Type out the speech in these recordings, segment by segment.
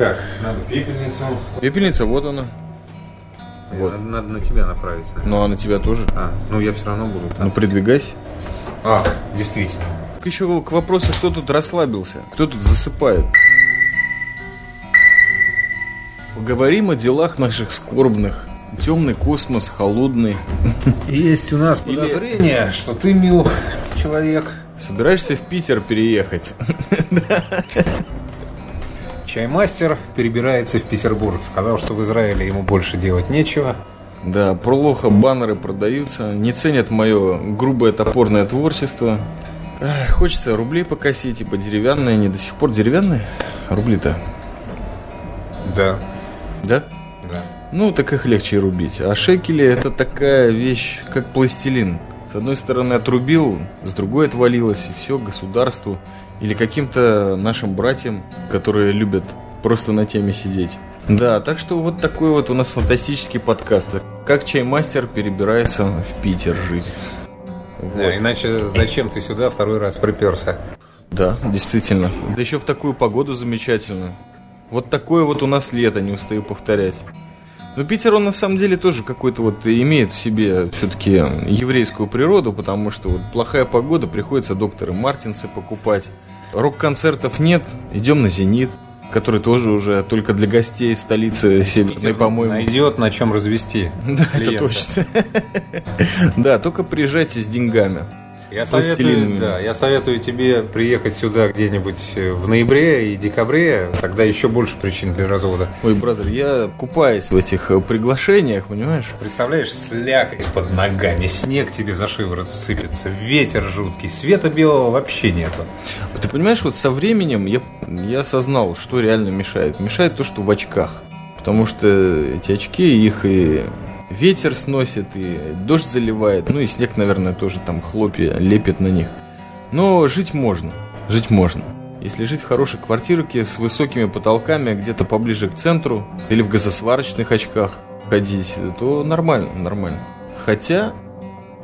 Так, надо пепельницу. Пепельница, вот она. Вот. Надо, надо на тебя направить. Ну, а на тебя тоже. А, ну я все равно буду там. Ну, придвигайся. А, действительно. Еще к вопросу, кто тут расслабился, кто тут засыпает. Поговорим о делах наших скорбных. Темный космос, холодный. Есть у нас Или- подозрение, что ты, мил человек, Собираешься в Питер переехать? чаймастер, перебирается в Петербург. Сказал, что в Израиле ему больше делать нечего. Да, плохо баннеры продаются, не ценят мое грубое топорное творчество. Эх, хочется рублей покосить, типа деревянные, они до сих пор деревянные? Рубли-то, Да. да? Да. Ну, так их легче и рубить. А шекели это такая вещь, как пластилин. С одной стороны отрубил, с другой отвалилось, и все государству или каким-то нашим братьям, которые любят просто на теме сидеть. Да, так что вот такой вот у нас фантастический подкаст. Как чаймастер перебирается в Питер жить. Вот. Да, иначе зачем ты сюда второй раз приперся? Да, действительно. Да еще в такую погоду замечательно. Вот такое вот у нас лето, не устаю повторять. Но Питер, он на самом деле тоже какой-то вот имеет в себе все-таки еврейскую природу, потому что вот плохая погода, приходится докторы Мартинсы покупать. Рок-концертов нет, идем на «Зенит», который тоже уже только для гостей столицы северной, по-моему. Найдет на чем развести. Да, это клиента. точно. Да, только приезжайте с деньгами. Я советую, да, я советую тебе приехать сюда где-нибудь в ноябре и декабре, тогда еще больше причин для развода. Ой, бразер, я купаюсь в этих э, приглашениях, понимаешь? Представляешь, слякоть под ногами, снег тебе за шиворот сыпется, ветер жуткий, света белого вообще нету. Ты понимаешь, вот со временем я, я осознал, что реально мешает. Мешает то, что в очках. Потому что эти очки, их и ветер сносит, и дождь заливает. Ну и снег, наверное, тоже там хлопья лепит на них. Но жить можно. Жить можно. Если жить в хорошей квартирке с высокими потолками, где-то поближе к центру, или в газосварочных очках ходить, то нормально, нормально. Хотя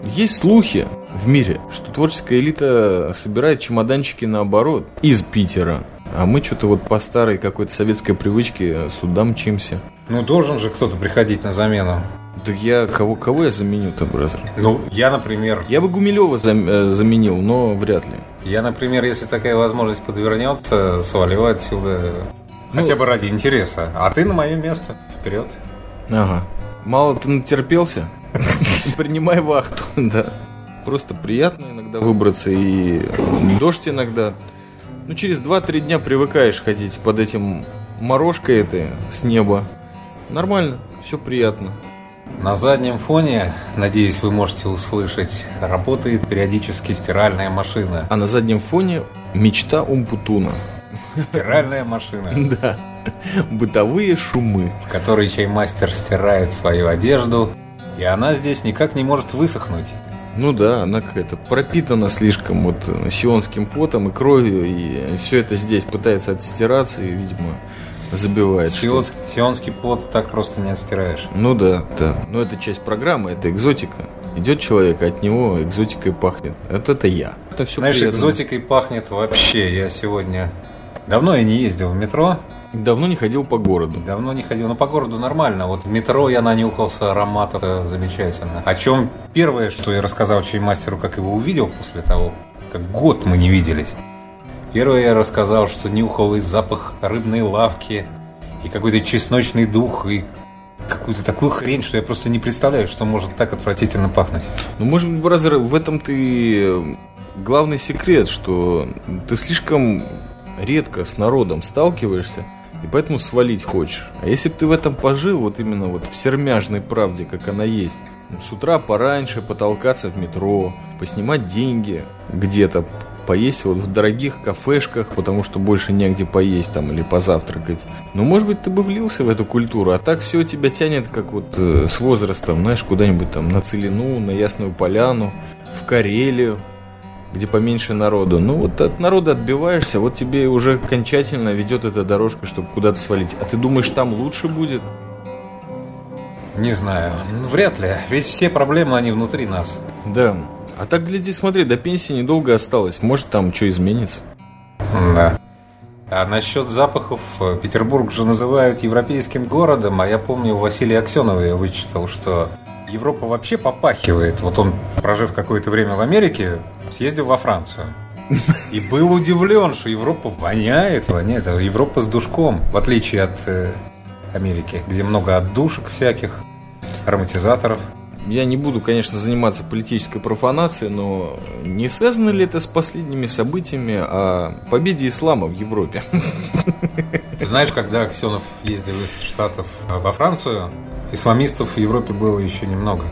есть слухи в мире, что творческая элита собирает чемоданчики наоборот из Питера. А мы что-то вот по старой какой-то советской привычке сюда мчимся. Ну, должен же кто-то приходить на замену. Да я кого, кого я заменю-то, бразер? Ну, я, например, Я бы Гумилева зам- э, заменил, но вряд ли. я, например, если такая возможность подвернется, свалю отсюда Ну- хотя бы ради интереса. А ты на мое место. Вперед. Ага. Мало ты натерпелся? Принимай вахту, да. Просто приятно иногда выбраться и дождь иногда. Ну, через 2-3 дня привыкаешь ходить под этим морожкой этой с неба. Нормально, все приятно. На заднем фоне, надеюсь, вы можете услышать, работает периодически стиральная машина. А на заднем фоне мечта Умпутуна. Стиральная машина, Да. Бытовые шумы. в которой чаймастер стирает свою одежду, и она здесь никак не может высохнуть. Ну да, она какая-то пропитана слишком вот э, сионским потом и кровью, и все это здесь пытается отстираться и, видимо, забивает. Сионс- Сионский пот так просто не отстираешь. Ну да, да. Но это часть программы, это экзотика. Идет человек, от него экзотикой пахнет. Вот это я. Это все Знаешь, экзотикой пахнет вообще. Я сегодня... Давно я не ездил в метро, Давно не ходил по городу. давно не ходил, но по городу нормально. Вот в метро я нанюхался ароматов э, замечательно. О чем первое, что я рассказал чаймастеру, как его увидел после того, как год мы не виделись. Первое я рассказал, что нюхал и запах рыбной лавки, и какой-то чесночный дух, и какую-то такую хрень, что я просто не представляю, что может так отвратительно пахнуть. Ну, может быть, бразер, в этом ты э, главный секрет, что ты слишком редко с народом сталкиваешься, и поэтому свалить хочешь. А если бы ты в этом пожил, вот именно вот в сермяжной правде, как она есть, ну, с утра пораньше потолкаться в метро, поснимать деньги где-то, поесть вот в дорогих кафешках, потому что больше негде поесть там или позавтракать. Ну, может быть, ты бы влился в эту культуру, а так все тебя тянет, как вот э, с возрастом, знаешь, куда-нибудь там на Целину, на Ясную Поляну, в Карелию, где поменьше народу. Ну, вот от народа отбиваешься, вот тебе уже окончательно ведет эта дорожка, чтобы куда-то свалить. А ты думаешь, там лучше будет? Не знаю, вряд ли. Ведь все проблемы, они внутри нас. Да. А так, гляди, смотри, до пенсии недолго осталось. Может, там что изменится? Да. А насчет запахов, э, Петербург же называют европейским городом, а я помню, у Василия Аксенова я вычитал, что Европа вообще попахивает. Вот он, прожив какое-то время в Америке, съездил во Францию. И был удивлен, что Европа воняет, воняет. А Европа с душком, в отличие от э, Америки, где много отдушек всяких, ароматизаторов. Я не буду, конечно, заниматься политической профанацией, но не связано ли это с последними событиями о победе ислама в Европе? Ты знаешь, когда Аксенов ездил из Штатов во Францию, исламистов в Европе было еще немного.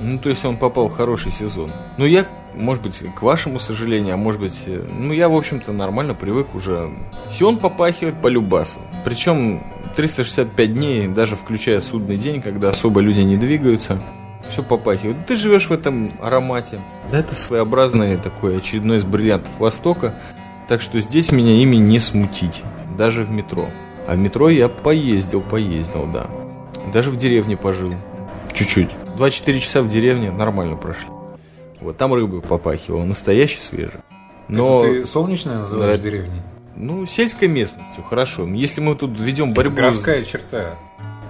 Ну, то есть он попал в хороший сезон. Ну, я, может быть, к вашему сожалению, а может быть, ну, я, в общем-то, нормально привык уже. Сион попахивает по любасу. Причем 365 дней, даже включая судный день, когда особо люди не двигаются все попахивает. Ты живешь в этом аромате. Да, это своеобразный такой очередной из бриллиантов Востока. Так что здесь меня ими не смутить. Даже в метро. А в метро я поездил, поездил, да. Даже в деревне пожил. Чуть-чуть. 24 часа в деревне нормально прошли. Вот, там рыбы попахивало, настоящий свежий. Но... Это ты солнечная называешь да, деревней? Ну, сельской местностью, хорошо. Если мы тут ведем борьбу... Это городская черта.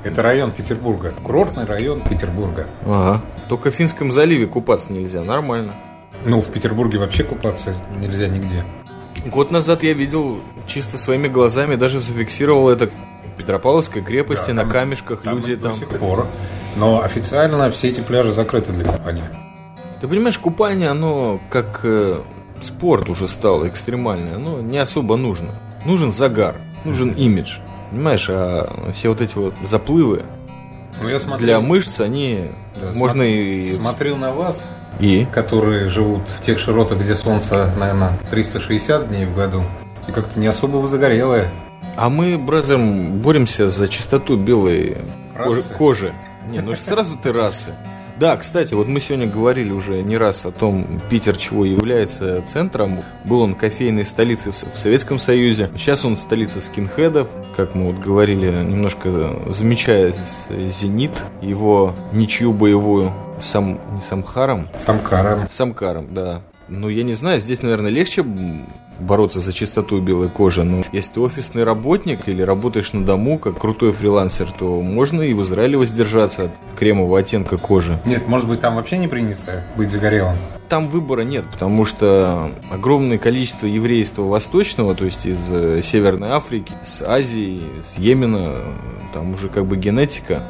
Это район Петербурга. Курортный район Петербурга. Ага. Только в Финском заливе купаться нельзя. Нормально. Ну, в Петербурге вообще купаться нельзя нигде. Год назад я видел чисто своими глазами, даже зафиксировал это Петропавловской крепости да, там, на камешках там люди там. До сих пор. Но официально все эти пляжи закрыты для купания. Ты понимаешь, купание, оно как э, спорт уже стало экстремальное, оно не особо нужно. Нужен загар, нужен имидж. Понимаешь, а все вот эти вот заплывы ну, я смотрел, для мышц, они да, можно смотр, и... Смотрел на вас, и? которые живут в тех широтах, где солнце, наверное, 360 дней в году, и как-то не особо вы загорелые. А мы, бразером, боремся за чистоту белой Расы? кожи. Не, ну сразу ты расы. Да, кстати, вот мы сегодня говорили уже не раз о том, Питер чего является центром. Был он кофейной столицей в Советском Союзе. Сейчас он столица скинхедов. Как мы вот говорили, немножко замечая «Зенит», его ничью боевую сам, не Самхаром? Самкаром. Самкаром, да. Ну, я не знаю, здесь, наверное, легче бороться за чистоту белой кожи. Но если ты офисный работник или работаешь на дому, как крутой фрилансер, то можно и в Израиле воздержаться от кремового оттенка кожи. Нет, может быть, там вообще не принято быть загорелым? Там выбора нет, потому что огромное количество еврейства восточного, то есть из э, Северной Африки, с Азии, с Йемена, там уже как бы генетика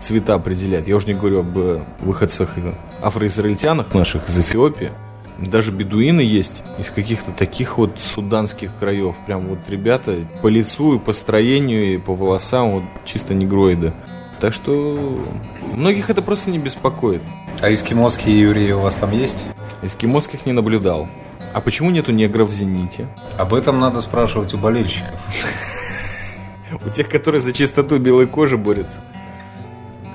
цвета определяет. Я уже не говорю об э, выходцах афроизраильтянах наших из Эфиопии. Даже бедуины есть из каких-то таких вот суданских краев. Прям вот ребята по лицу и по строению, и по волосам вот чисто негроиды. Так что многих это просто не беспокоит. А эскимосские евреи у вас там есть? Эскимосских не наблюдал. А почему нету негров в «Зените»? Об этом надо спрашивать у болельщиков. У тех, которые за чистоту белой кожи борются.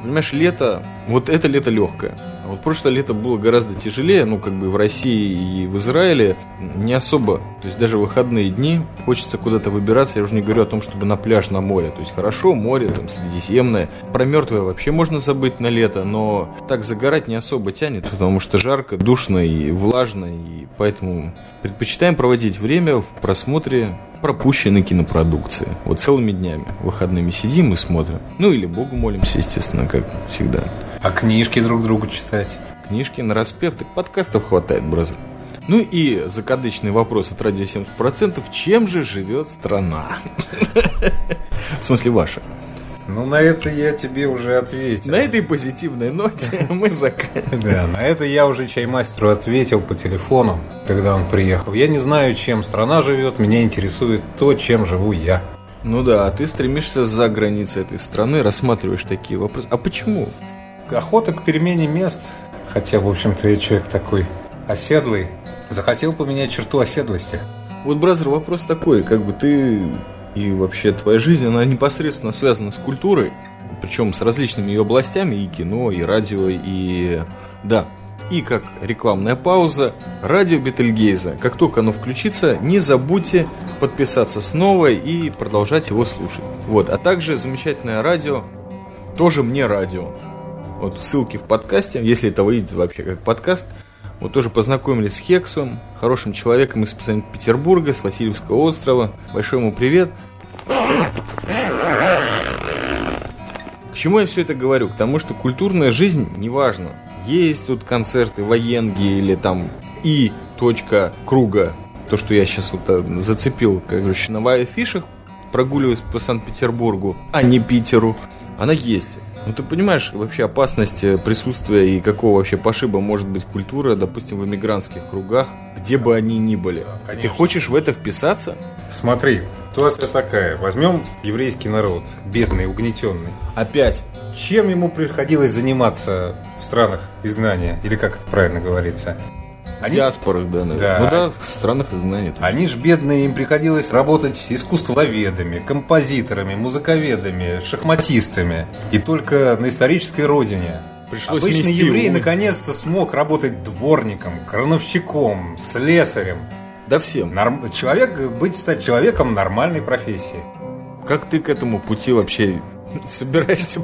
Понимаешь, лето, вот это лето легкое. Вот прошлое лето было гораздо тяжелее, ну, как бы в России и в Израиле не особо. То есть даже выходные дни хочется куда-то выбираться. Я уже не говорю о том, чтобы на пляж, на море. То есть хорошо, море там средиземное. Про мертвое вообще можно забыть на лето, но так загорать не особо тянет, потому что жарко, душно и влажно, и поэтому предпочитаем проводить время в просмотре пропущенной кинопродукции. Вот целыми днями, выходными сидим и смотрим. Ну или Богу молимся, естественно, как всегда. А книжки друг другу читать? Книжки на распев, так подкастов хватает, бразер. Ну и закадычный вопрос от радио 70%. Чем же живет страна? В смысле ваша? Ну, на это я тебе уже ответил. На этой позитивной ноте мы заканчиваем. Да, на это я уже чаймастеру ответил по телефону, когда он приехал. Я не знаю, чем страна живет, меня интересует то, чем живу я. Ну да, а ты стремишься за границы этой страны, рассматриваешь такие вопросы. А почему? Охота к перемене мест, хотя, в общем-то, я человек такой оседлый, захотел поменять черту оседлости. Вот, бразер, вопрос такой, как бы ты и вообще твоя жизнь, она непосредственно связана с культурой, причем с различными ее областями, и кино, и радио, и... Да, и как рекламная пауза, радио Бетельгейза. Как только оно включится, не забудьте подписаться снова и продолжать его слушать. Вот, а также замечательное радио, тоже мне радио. Вот ссылки в подкасте, если это выйдет вообще как подкаст, Вот тоже познакомились с Хексом, хорошим человеком из Санкт-Петербурга, с Васильевского острова. Большой ему привет. К чему я все это говорю? К тому, что культурная жизнь, неважно, есть тут концерты военги или там и точка круга, то, что я сейчас вот э, зацепил, как говорится, на афишах, прогуливаясь по Санкт-Петербургу, а не Питеру, она есть. Ну ты понимаешь вообще опасность э, присутствия и какого вообще пошиба может быть культура, допустим, в эмигрантских кругах, где бы они ни были. Да, ты хочешь в это вписаться? Смотри, ситуация такая. Возьмем еврейский народ, бедный, угнетенный. Опять. Чем ему приходилось заниматься в странах изгнания? Или как это правильно говорится? Они... Диаспорах, да, наверное. Да. Ну да, в странах изгнания. Точно. Они ж бедные, им приходилось работать искусствоведами, композиторами, музыковедами, шахматистами. И только на исторической родине Пришлось Обычный еврей наконец-то смог работать дворником, крановщиком, слесарем. Да всем. Норм... Человек, быть, стать человеком нормальной профессии. Как ты к этому пути вообще собираешься...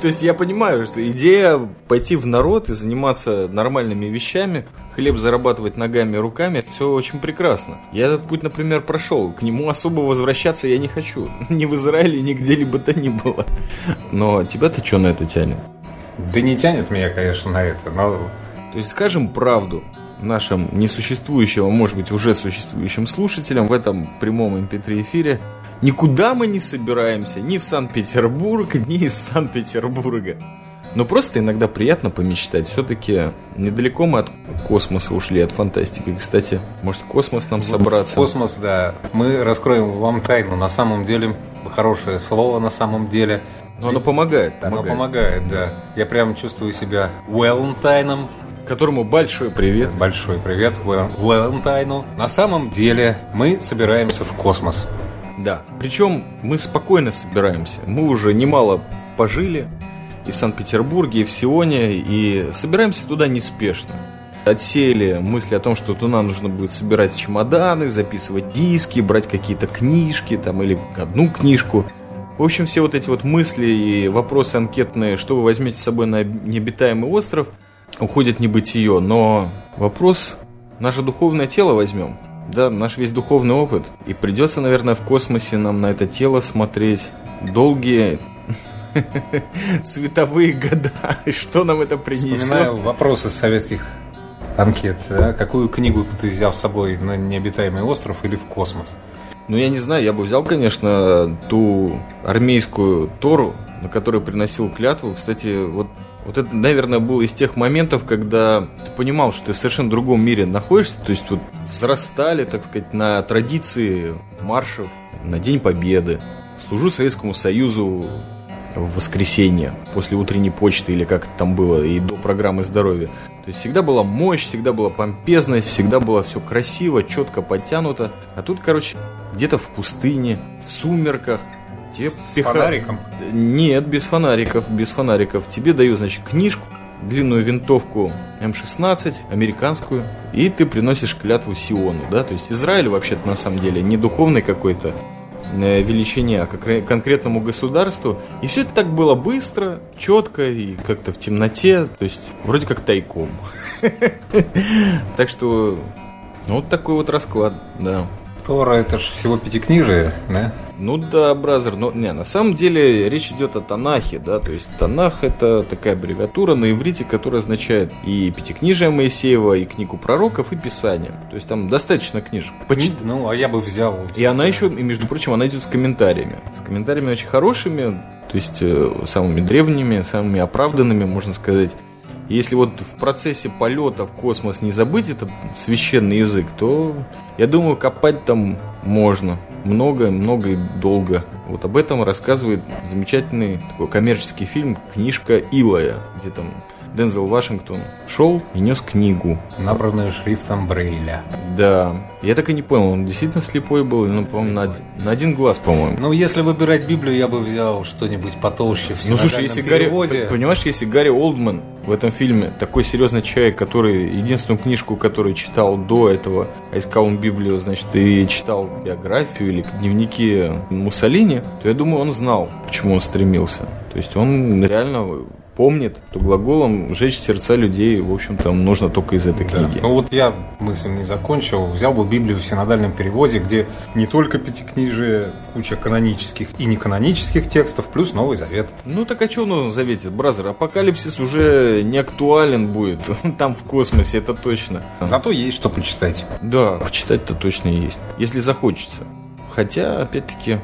То есть я понимаю, что идея пойти в народ и заниматься нормальными вещами, хлеб зарабатывать ногами и руками, это все очень прекрасно. Я этот путь, например, прошел. К нему особо возвращаться я не хочу. Ни в Израиле, ни где-либо то ни было. Но тебя-то что на это тянет? Да не тянет меня, конечно, на это, но... То есть скажем правду нашим несуществующим, а может быть уже существующим слушателям в этом прямом mp3 эфире – Никуда мы не собираемся, ни в Санкт-Петербург, ни из Санкт-Петербурга. Но просто иногда приятно помечтать. Все-таки недалеко мы от космоса ушли, от фантастики. Кстати, может, космос нам собраться? Космос, да. Мы раскроем вам тайну. На самом деле, хорошее слово на самом деле. Но оно помогает, помогает. Оно помогает, да. Я прям чувствую себя Уэллентайном. Которому большой привет. Большой привет Уэллентайну. На самом деле мы собираемся в космос. Да. Причем мы спокойно собираемся. Мы уже немало пожили и в Санкт-Петербурге, и в Сионе, и собираемся туда неспешно. Отсеяли мысли о том, что туда нужно будет собирать чемоданы, записывать диски, брать какие-то книжки там или одну книжку. В общем, все вот эти вот мысли и вопросы анкетные, что вы возьмете с собой на необитаемый остров, уходят в небытие. Но вопрос, наше духовное тело возьмем – да, наш весь духовный опыт. И придется, наверное, в космосе нам на это тело смотреть долгие световые года. Что нам это принесет? Вспоминаю вопросы советских анкет. Да? Какую книгу ты взял с собой на необитаемый остров или в космос? Ну, я не знаю, я бы взял, конечно, ту армейскую Тору, на которой приносил клятву. Кстати, вот вот это, наверное, был из тех моментов, когда ты понимал, что ты в совершенно другом мире находишься, то есть вот взрастали, так сказать, на традиции маршев, на День Победы. Служу Советскому Союзу в воскресенье, после утренней почты или как это там было, и до программы здоровья. То есть всегда была мощь, всегда была помпезность, всегда было все красиво, четко подтянуто. А тут, короче, где-то в пустыне, в сумерках, Тебе С пиха... фонариком? Нет, без фонариков, без фонариков. Тебе дают, значит, книжку, длинную винтовку М16, американскую, и ты приносишь клятву Сиону, да, то есть Израиль вообще-то на самом деле не духовный какой-то э, величине, а конкретному государству. И все это так было быстро, четко и как-то в темноте, то есть вроде как тайком. Так что ну, вот такой вот расклад, да. Тора это же всего пятикнижие, да? Ну да, бразер, но не, на самом деле речь идет о Танахе, да, то есть Танах это такая аббревиатура на иврите, которая означает и Пятикнижие Моисеева, и книгу пророков, и Писание. То есть там достаточно книжек. Почти... Ну, а я бы взял. И она еще, и между прочим, она идет с комментариями. С комментариями очень хорошими, то есть э, самыми древними, самыми оправданными, можно сказать. Если вот в процессе полета в космос не забыть этот священный язык, то я думаю, копать там можно много, много и долго. Вот об этом рассказывает замечательный такой коммерческий фильм «Книжка Илая», где там Дензел Вашингтон шел и нес книгу. Набранную шрифтом Брейля. Да. Я так и не понял, он действительно слепой был, ну, по-моему, на, на один глаз, по-моему. Ну, если выбирать Библию, я бы взял что-нибудь потолще в Ну, слушай, если переводе. Гарри, понимаешь, если Гарри Олдман в этом фильме такой серьезный человек, который единственную книжку, которую читал до этого, а искал он Библию, значит, и читал биографию или дневники Муссолини, то я думаю, он знал, к чему он стремился. То есть он реально помнит, то глаголом «жечь сердца людей», в общем-то, нужно только из этой Да. книги. Ну вот я мысль не закончил. Взял бы Библию в синодальном переводе, где не только пятикнижие, куча канонических и неканонических текстов, плюс Новый Завет. Ну так а что в Новом Завете? Brother, апокалипсис уже не актуален будет. Там в космосе, это точно. Зато есть что почитать. Да, почитать-то точно есть. Если захочется. Хотя, опять-таки,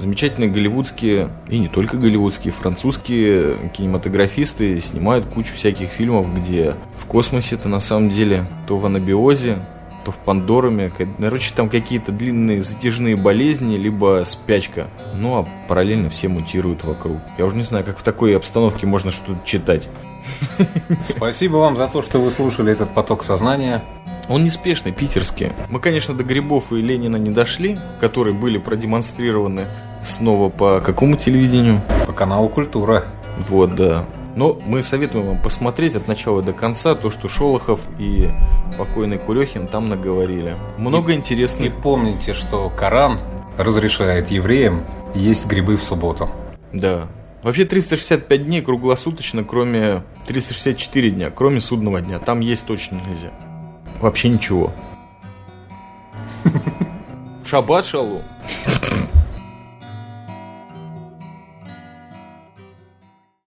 замечательные голливудские, и не только голливудские, французские кинематографисты снимают кучу всяких фильмов, где в космосе-то на самом деле то в анабиозе, то в Пандоруме, короче, там какие-то длинные затяжные болезни, либо спячка. Ну, а параллельно все мутируют вокруг. Я уже не знаю, как в такой обстановке можно что-то читать. Спасибо вам за то, что вы слушали этот поток сознания. Он неспешный, питерский. Мы, конечно, до Грибов и Ленина не дошли, которые были продемонстрированы снова по какому телевидению? По каналу Культура. Вот, да. Но мы советуем вам посмотреть от начала до конца то, что Шолохов и покойный Курехин там наговорили. Много И интересных. помните, что Коран разрешает евреям есть грибы в субботу. Да. Вообще 365 дней круглосуточно, кроме 364 дня, кроме судного дня. Там есть точно нельзя. Вообще ничего. Шаббат шалу.